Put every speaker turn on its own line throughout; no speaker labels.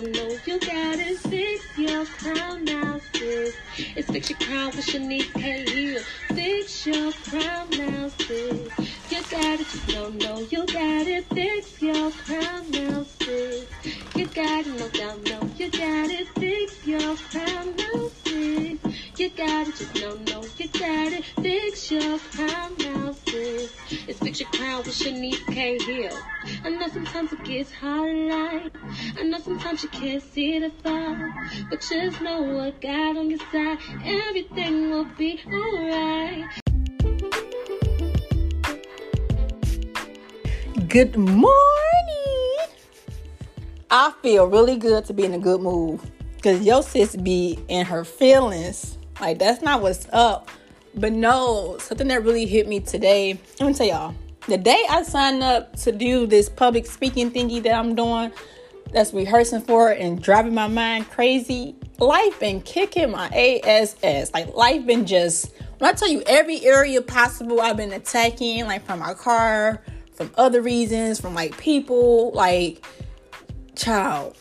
don't you got it. Fix your crown now, sis. It's fix your crown with Shanice K. Hill. Fix your crown got it, just don't know you got it. Fix your crown now, sis. It's fix your crown with Shanice K. Hill. I know sometimes it gets hard life. I know sometimes you can't see the far. But just know what God on your side. Everything will be alright.
Good morning. I feel really good to be in a good mood. Cause your sis be in her feelings. Like that's not what's up. But no, something that really hit me today. Let me tell y'all. The day I signed up to do this public speaking thingy that I'm doing, that's rehearsing for and driving my mind crazy, life been kicking my ass. Like life been just when I tell you every area possible I've been attacking, like from my car, from other reasons, from like people, like child.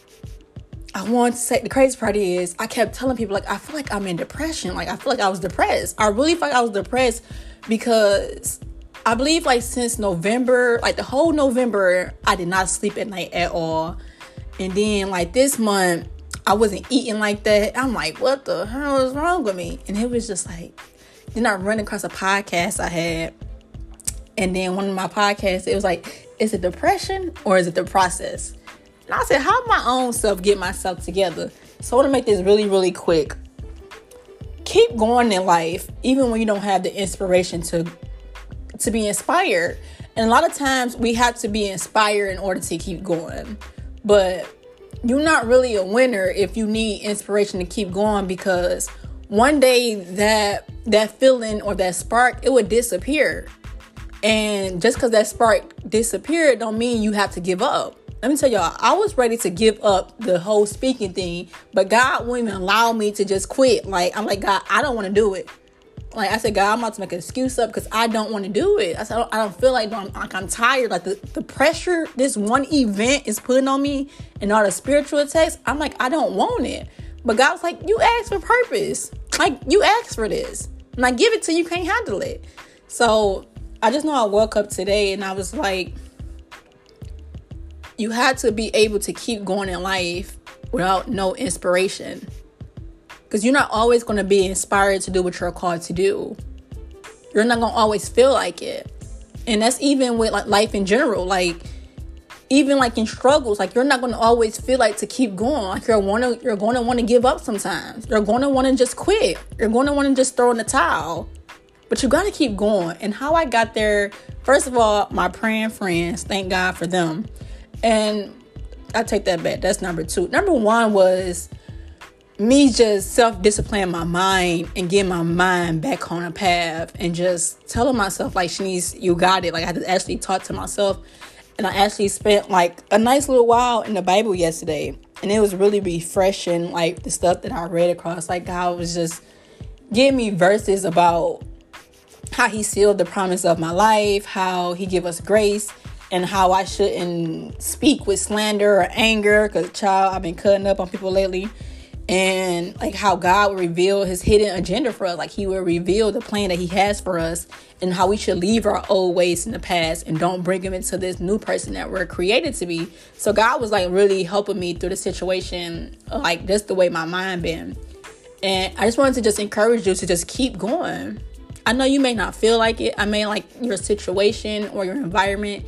I want to say the crazy part is I kept telling people like I feel like I'm in depression. Like I feel like I was depressed. I really felt like I was depressed because I believe like since November, like the whole November, I did not sleep at night at all. And then like this month, I wasn't eating like that. I'm like, what the hell is wrong with me? And it was just like, then I run across a podcast I had. And then one of my podcasts, it was like, is it depression or is it the process? And I said, how my own self get myself together? So I want to make this really, really quick. Keep going in life, even when you don't have the inspiration to to be inspired. And a lot of times we have to be inspired in order to keep going. But you're not really a winner if you need inspiration to keep going because one day that that feeling or that spark it would disappear. And just because that spark disappeared don't mean you have to give up let me tell y'all, I was ready to give up the whole speaking thing, but God wouldn't even allow me to just quit. Like, I'm like, God, I don't want to do it. Like I said, God, I'm about to make an excuse up because I don't want to do it. I said, I don't, I don't feel like I'm, like I'm tired. Like the, the pressure this one event is putting on me and all the spiritual attacks, I'm like, I don't want it. But God was like, you asked for purpose. Like, you asked for this. And I give it to you, can't handle it. So I just know I woke up today and I was like, you had to be able to keep going in life without no inspiration. Because you're not always going to be inspired to do what you're called to do. You're not going to always feel like it. And that's even with like life in general. Like, even like in struggles, like you're not going to always feel like to keep going. Like you're want to, you're going to want to give up sometimes. You're going to want to just quit. You're going to want to just throw in the towel. But you got to keep going. And how I got there, first of all, my praying friends, thank God for them. And I take that back. That's number two. Number one was me just self disciplining my mind and getting my mind back on a path and just telling myself, like, Shanice, you got it. Like, I had to actually talk to myself. And I actually spent like a nice little while in the Bible yesterday. And it was really refreshing, like the stuff that I read across. Like, God was just giving me verses about how He sealed the promise of my life, how He give us grace and how I shouldn't speak with slander or anger because child I've been cutting up on people lately. And like how God will reveal his hidden agenda for us. Like he will reveal the plan that he has for us and how we should leave our old ways in the past and don't bring them into this new person that we're created to be. So God was like really helping me through the situation like just the way my mind been. And I just wanted to just encourage you to just keep going. I know you may not feel like it. I may like your situation or your environment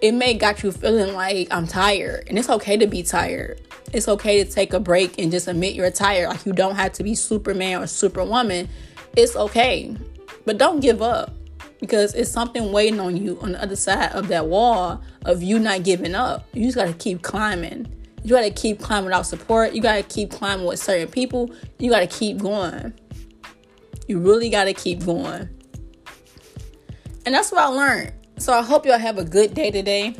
it may got you feeling like I'm tired. And it's okay to be tired. It's okay to take a break and just admit you're tired. Like you don't have to be Superman or Superwoman. It's okay. But don't give up because it's something waiting on you on the other side of that wall of you not giving up. You just got to keep climbing. You got to keep climbing without support. You got to keep climbing with certain people. You got to keep going. You really got to keep going. And that's what I learned. So I hope y'all have a good day today.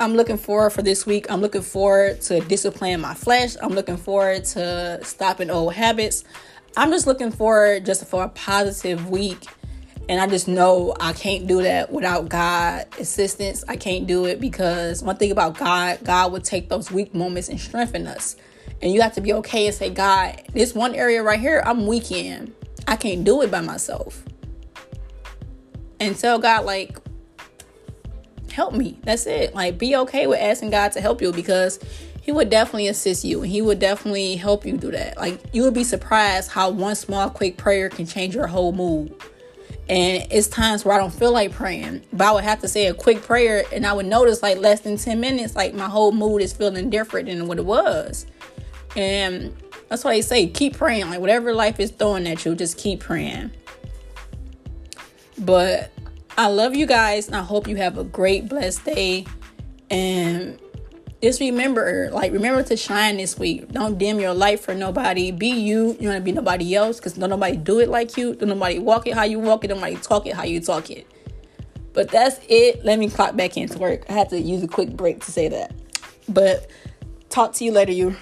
I'm looking forward for this week. I'm looking forward to disciplining my flesh. I'm looking forward to stopping old habits. I'm just looking forward just for a positive week. And I just know I can't do that without God assistance. I can't do it because one thing about God, God would take those weak moments and strengthen us. And you have to be okay and say, God, this one area right here, I'm weak in. I can't do it by myself. And tell God, like, help me. That's it. Like, be okay with asking God to help you because He would definitely assist you and He would definitely help you do that. Like, you would be surprised how one small, quick prayer can change your whole mood. And it's times where I don't feel like praying, but I would have to say a quick prayer, and I would notice like less than 10 minutes, like my whole mood is feeling different than what it was. And that's why they say keep praying. Like whatever life is throwing at you, just keep praying. But I love you guys, and I hope you have a great, blessed day. And just remember, like, remember to shine this week. Don't dim your light for nobody. Be you. You want to be nobody else because don't nobody do it like you. Don't nobody walk it how you walk it. Don't nobody talk it how you talk it. But that's it. Let me clock back into work. I had to use a quick break to say that. But talk to you later, you.